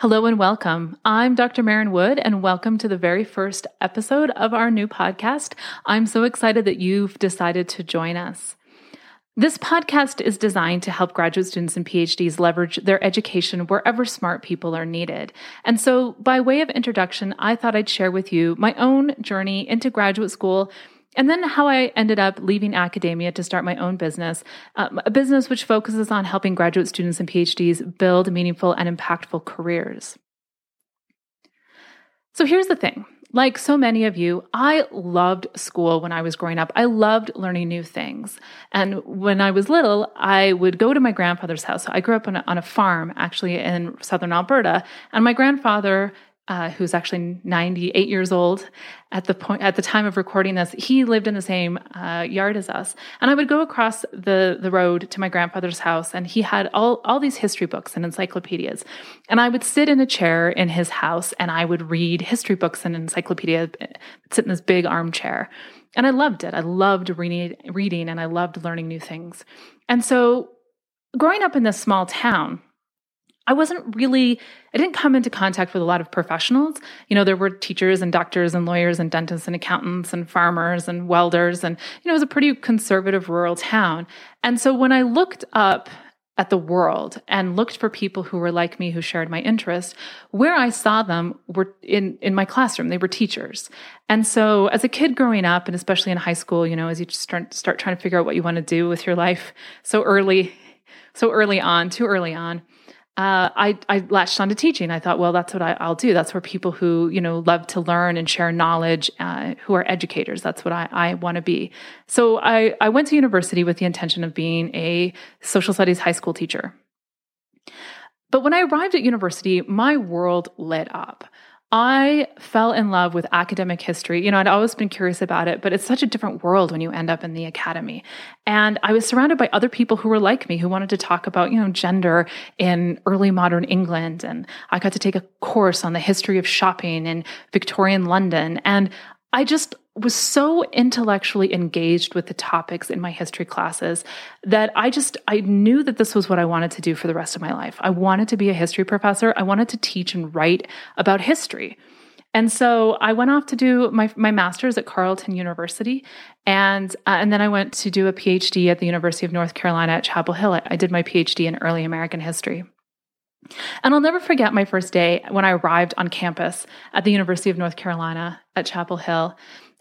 Hello and welcome. I'm Dr. Maren Wood, and welcome to the very first episode of our new podcast. I'm so excited that you've decided to join us. This podcast is designed to help graduate students and PhDs leverage their education wherever smart people are needed. And so, by way of introduction, I thought I'd share with you my own journey into graduate school and then how I ended up leaving academia to start my own business, um, a business which focuses on helping graduate students and PhDs build meaningful and impactful careers. So here's the thing. Like so many of you, I loved school when I was growing up. I loved learning new things. And when I was little, I would go to my grandfather's house. I grew up on a, on a farm actually in southern Alberta. And my grandfather uh, who's actually 98 years old at the point at the time of recording this he lived in the same uh, yard as us. And i would go across the the road to my grandfather's house and he had all all these history books and encyclopedias. And i would sit in a chair in his house and i would read history books and encyclopedia sit in this big armchair. And i loved it. I loved reading reading and i loved learning new things. And so growing up in this small town I wasn't really, I didn't come into contact with a lot of professionals. You know, there were teachers and doctors and lawyers and dentists and accountants and farmers and welders. And, you know, it was a pretty conservative rural town. And so when I looked up at the world and looked for people who were like me who shared my interest where i saw them were in in my classroom they were teachers and so as a kid growing up and especially in high school you know as you start start trying to figure out what you want to do with your life so early so early on too early on uh, I, I latched onto teaching. I thought, well, that's what I, will do. That's where people who, you know, love to learn and share knowledge, uh, who are educators, that's what I, I want to be. So I, I went to university with the intention of being a social studies high school teacher. But when I arrived at university, my world lit up. I fell in love with academic history. You know, I'd always been curious about it, but it's such a different world when you end up in the academy. And I was surrounded by other people who were like me, who wanted to talk about, you know, gender in early modern England. And I got to take a course on the history of shopping in Victorian London. And I just was so intellectually engaged with the topics in my history classes that I just I knew that this was what I wanted to do for the rest of my life. I wanted to be a history professor. I wanted to teach and write about history. And so I went off to do my, my master's at Carleton University. And, uh, and then I went to do a PhD at the University of North Carolina at Chapel Hill. I, I did my PhD in early American history. And I'll never forget my first day when I arrived on campus at the University of North Carolina at Chapel Hill.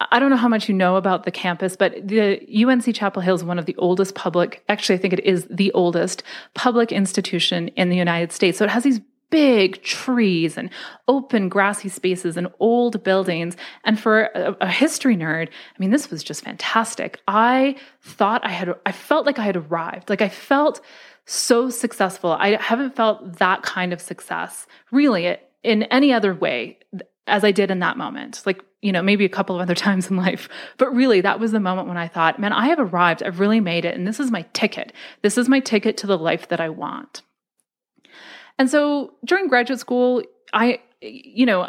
I don't know how much you know about the campus, but the UNC Chapel Hill is one of the oldest public, actually, I think it is the oldest public institution in the United States. So it has these big trees and open grassy spaces and old buildings. And for a, a, history nerd, I mean, this was just fantastic. I thought I had, I felt like I had arrived. Like I felt so successful. I haven't felt that kind of success really in any other way as I did in that moment. Like, you know, maybe a couple of other times in life. But really, that was the moment when I thought, man, I have arrived. I've really made it. And this is my ticket. This is my ticket to the life that I want. And so during graduate school, I, you know,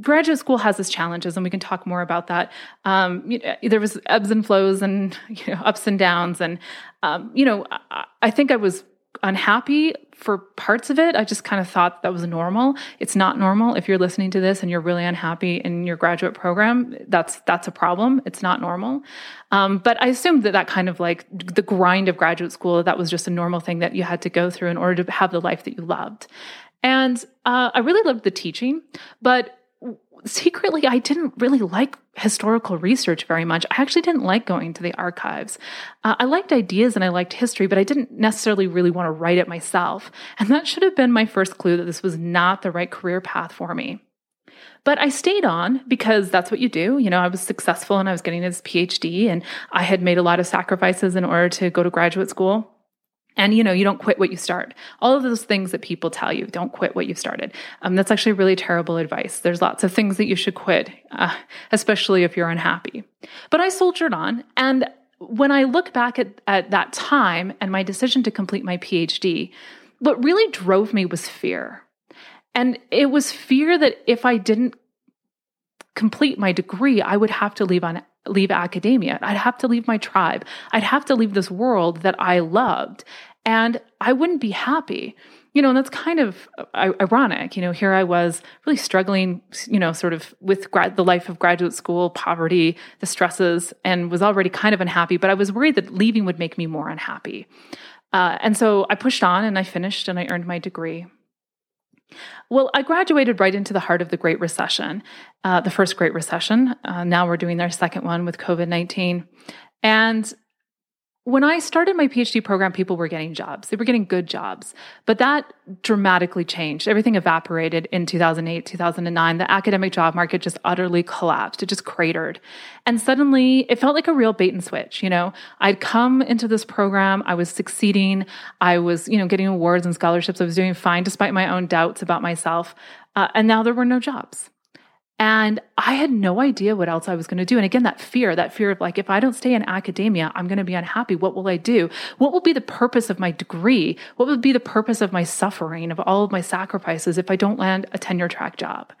graduate school has its challenges and we can talk more about that um, you know, there was ebbs and flows and you know ups and downs and um, you know I, I think i was unhappy for parts of it. I just kind of thought that was normal. It's not normal. If you're listening to this and you're really unhappy in your graduate program, that's that's a problem. It's not normal. Um, but I assumed that that kind of like the grind of graduate school that was just a normal thing that you had to go through in order to have the life that you loved. And uh, I really loved the teaching, but secretly, I didn't really like historical research very much. I actually didn't like going to the archives. Uh, I liked ideas and I liked history, but I didn't necessarily really want to write it myself. And that should have been my first clue that this was not the right career path for me. But I stayed on because that's what you do. You know, I was successful and I was getting this PhD and I had made a lot of sacrifices in order to go to graduate school. And you know, you don't quit what you start. All of those things that people tell you, don't quit what you've started. Um, that's actually really terrible advice. There's lots of things that you should quit, uh, especially if you're unhappy. But I soldiered on, and when I look back at, at that time and my decision to complete my PhD, what really drove me was fear. And it was fear that if I didn't complete my degree, I would have to leave on leave academia. I'd have to leave my tribe. I'd have to leave this world that I loved and I wouldn't be happy. You know, and that's kind of ironic. You know, here I was really struggling, you know, sort of with grad, the life of graduate school, poverty, the stresses, and was already kind of unhappy, but I was worried that leaving would make me more unhappy. Uh, and so I pushed on and I finished and I earned my degree. Well, I graduated right into the heart of the Great Recession, uh, the first Great Recession. Uh, now we're doing their second one with COVID 19. And when I started my PhD program, people were getting jobs. They were getting good jobs. But that dramatically changed. Everything evaporated in 2008, 2009. The academic job market just utterly collapsed. It just cratered. And suddenly it felt like a real bait and switch. You know, I'd come into this program. I was succeeding. I was, you know, getting awards and scholarships. I was doing fine despite my own doubts about myself. Uh, and now there were no jobs. And I had no idea what else I was going to do. And again, that fear, that fear of like, if I don't stay in academia, I'm going to be unhappy. What will I do? What will be the purpose of my degree? What would be the purpose of my suffering, of all of my sacrifices if I don't land a tenure track job?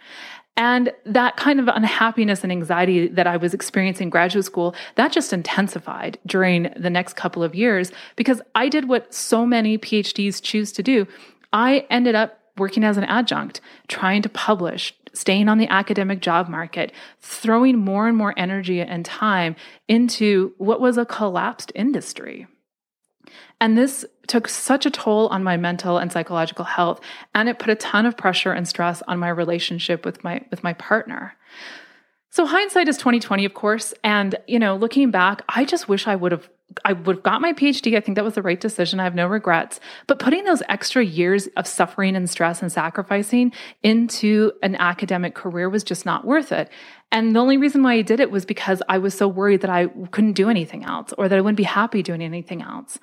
And that kind of unhappiness and anxiety that I was experiencing graduate school, that just intensified during the next couple of years because I did what so many PhDs choose to do. I ended up working as an adjunct, trying to publish, staying on the academic job market, throwing more and more energy and time into what was a collapsed industry. And this took such a toll on my mental and psychological health, and it put a ton of pressure and stress on my relationship with my with my partner. So hindsight is 2020, of course. And, you know, looking back, I just wish I would have I would have got my PhD. I think that was the right decision. I have no regrets. But putting those extra years of suffering and stress and sacrificing into an academic career was just not worth it. And the only reason why I did it was because I was so worried that I couldn't do anything else or that I wouldn't be happy doing anything else.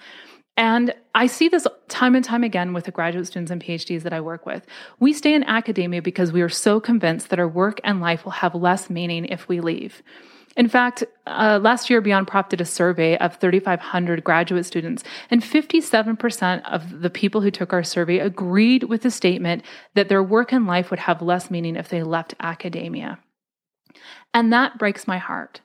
And I see this time and time again with the graduate students and PhDs that I work with. We stay in academia because we are so convinced that our work and life will have less meaning if we leave. In fact, uh, last year, Beyond Prof did a survey of 3,500 graduate students, and 57% of the people who took our survey agreed with the statement that their work and life would have less meaning if they left academia. And that breaks my heart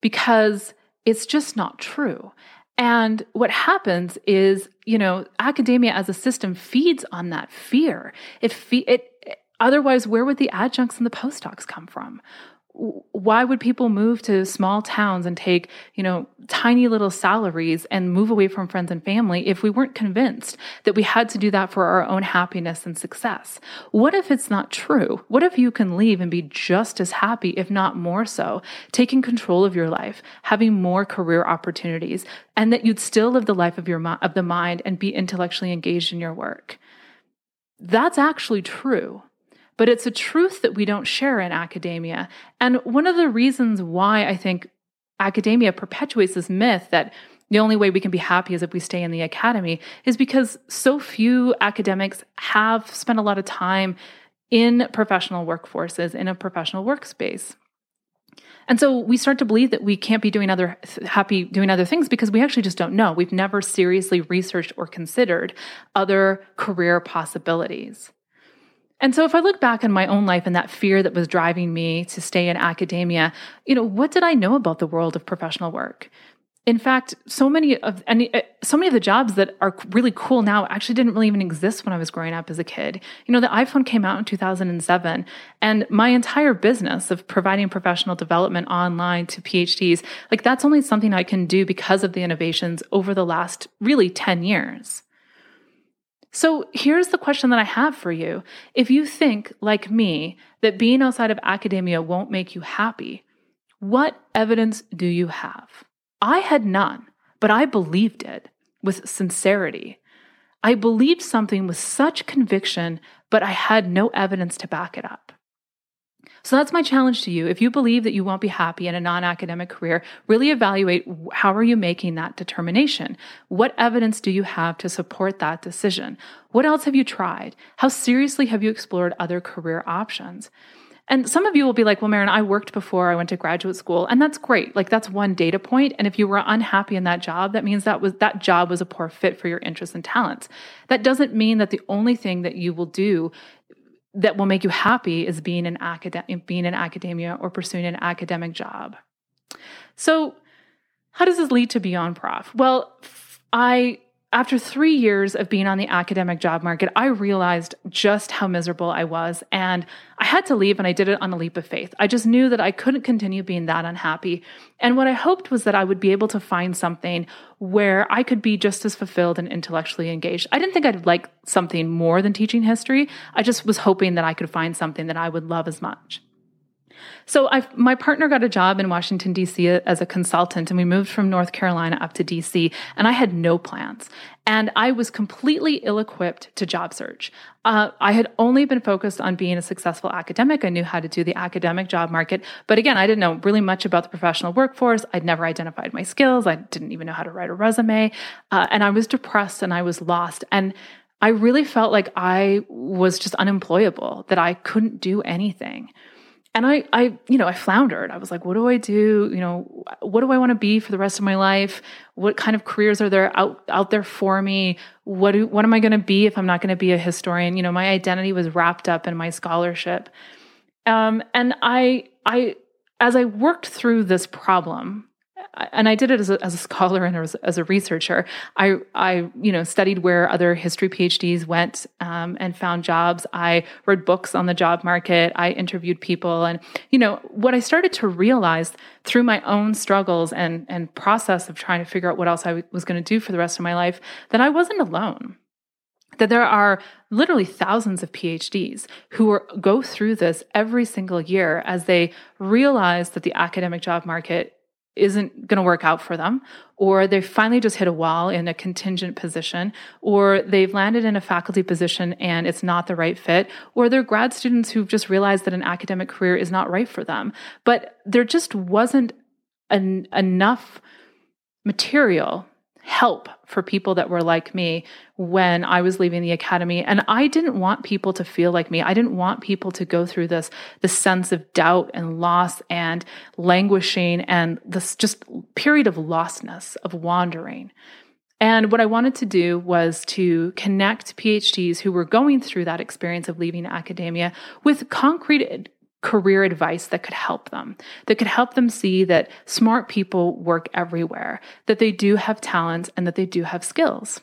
because it's just not true. And what happens is, you know, academia as a system feeds on that fear. It, fe- it otherwise, where would the adjuncts and the postdocs come from? Why would people move to small towns and take, you know, tiny little salaries and move away from friends and family if we weren't convinced that we had to do that for our own happiness and success? What if it's not true? What if you can leave and be just as happy, if not more so, taking control of your life, having more career opportunities, and that you'd still live the life of your of the mind and be intellectually engaged in your work? That's actually true but it's a truth that we don't share in academia. And one of the reasons why I think academia perpetuates this myth that the only way we can be happy is if we stay in the academy is because so few academics have spent a lot of time in professional workforces, in a professional workspace. And so we start to believe that we can't be doing other happy doing other things because we actually just don't know. We've never seriously researched or considered other career possibilities. And so if I look back on my own life and that fear that was driving me to stay in academia, you know, what did I know about the world of professional work? In fact, so many of and uh, so many of the jobs that are really cool now actually didn't really even exist when I was growing up as a kid. You know, the iPhone came out in 2007 and my entire business of providing professional development online to PhDs, like that's only something I can do because of the innovations over the last really 10 years. So here's the question that I have for you. If you think, like me, that being outside of academia won't make you happy, what evidence do you have? I had none, but I believed it with sincerity. I believed something with such conviction, but I had no evidence to back it up. So that's my challenge to you. If you believe that you won't be happy in a non-academic career, really evaluate how are you making that determination? What evidence do you have to support that decision? What else have you tried? How seriously have you explored other career options? And some of you will be like, well, Maren, I worked before I went to graduate school, and that's great. Like that's one data point. And if you were unhappy in that job, that means that was that job was a poor fit for your interests and talents. That doesn't mean that the only thing that you will do that will make you happy is being being in academia or pursuing an academic job. So, how does this lead to Beyond Prof? Well, I after three years of being on the academic job market, I realized just how miserable I was. And I had to leave, and I did it on a leap of faith. I just knew that I couldn't continue being that unhappy. And what I hoped was that I would be able to find something where I could be just as fulfilled and intellectually engaged. I didn't think I'd like something more than teaching history. I just was hoping that I could find something that I would love as much. So I, my partner got a job in Washington D.C. as a consultant, and we moved from North Carolina up to D.C. And I had no plans, and I was completely ill-equipped to job search. Uh, I had only been focused on being a successful academic. I knew how to do the academic job market, but again, I didn't know really much about the professional workforce. I'd never identified my skills. I didn't even know how to write a resume, uh, and I was depressed and I was lost. And I really felt like I was just unemployable, that I couldn't do anything and I, I, you know, I floundered. I was like, what do I do? You know, what do I want to be for the rest of my life? What kind of careers are there out, out there for me? What do, what am I going to be if I'm not going to be a historian? You know, my identity was wrapped up in my scholarship. Um, and I, I, as I worked through this problem, and I did it as a, as a scholar and as, as, a researcher. I, I, you know, studied where other history PhDs went um, and found jobs. I read books on the job market. I interviewed people, and you know, what I started to realize through my own struggles and and process of trying to figure out what else I was going to do for the rest of my life, that I wasn't alone. That there are literally thousands of PhDs who are, go through this every single year as they realize that the academic job market isn't going to work out for them, or they finally just hit a wall in a contingent position, or they've landed in a faculty position and it's not the right fit, or they're grad students who've just realized that an academic career is not right for them. But there just wasn't an, enough material help for people that were like me when I was leaving the academy. And I didn't want people to feel like me. I didn't want people to go through this, this sense of doubt and loss and languishing and this just period of lostness, of wandering. And what I wanted to do was to connect PhDs who were going through that experience of leaving academia with concrete career advice that could help them, that could help them see that smart people work everywhere, that they do have talents and that they do have skills.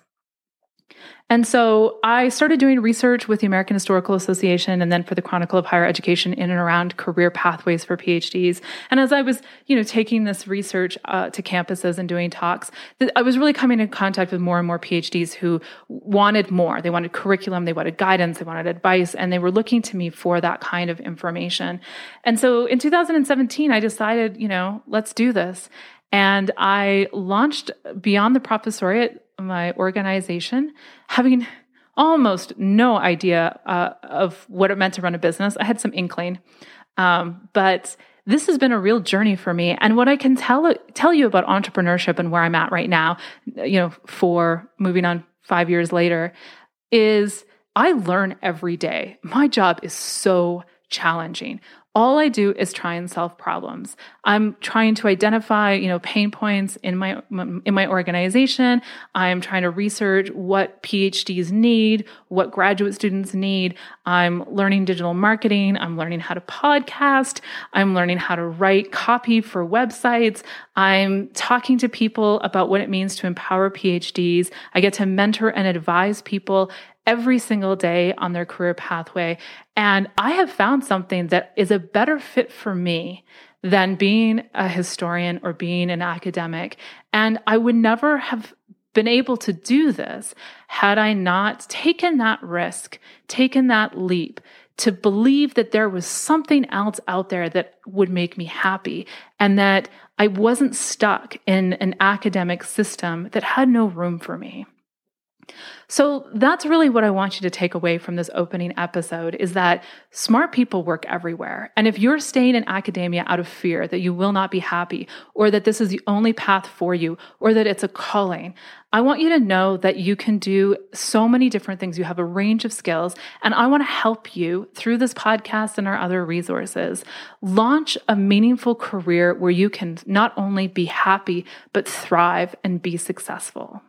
And so I started doing research with the American Historical Association and then for the Chronicle of Higher Education in and around career pathways for PhDs. And as I was, you know, taking this research uh, to campuses and doing talks, I was really coming in contact with more and more PhDs who wanted more. They wanted curriculum, they wanted guidance, they wanted advice, and they were looking to me for that kind of information. And so in 2017, I decided, you know, let's do this. And I launched Beyond the Professoriate my organization, having almost no idea uh, of what it meant to run a business. I had some inkling, um, but this has been a real journey for me. And what I can tell tell you about entrepreneurship and where I'm at right now, you know, for moving on five years later, is I learn every day. My job is so challenging all I do is try and solve problems. I'm trying to identify, you know, pain points in my in my organization. I'm trying to research what PhDs need, what graduate students need. I'm learning digital marketing, I'm learning how to podcast, I'm learning how to write copy for websites. I'm talking to people about what it means to empower PhDs. I get to mentor and advise people every single day on their career pathway. And I have found something that is a better fit for me than being a historian or being an academic. And I would never have been able to do this had I not taken that risk, taken that leap to believe that there was something else out there that would make me happy and that I wasn't stuck in an academic system that had no room for me. So that's really what I want you to take away from this opening episode is that smart people work everywhere. And if you're staying in academia out of fear that you will not be happy or that this is the only path for you or that it's a calling, I want you to know that you can do so many different things. You have a range of skills and I want to help you through this podcast and our other resources launch a meaningful career where you can not only be happy but thrive and be successful.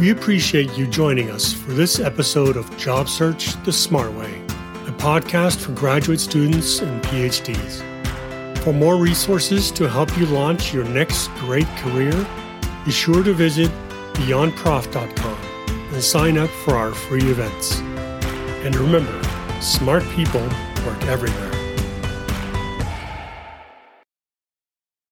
We appreciate you joining us for this episode of Job Search the Smart Way, a podcast for graduate students and PhDs. For more resources to help you launch your next great career, be sure to visit beyondprof.com and sign up for our free events. And remember, smart people work everywhere.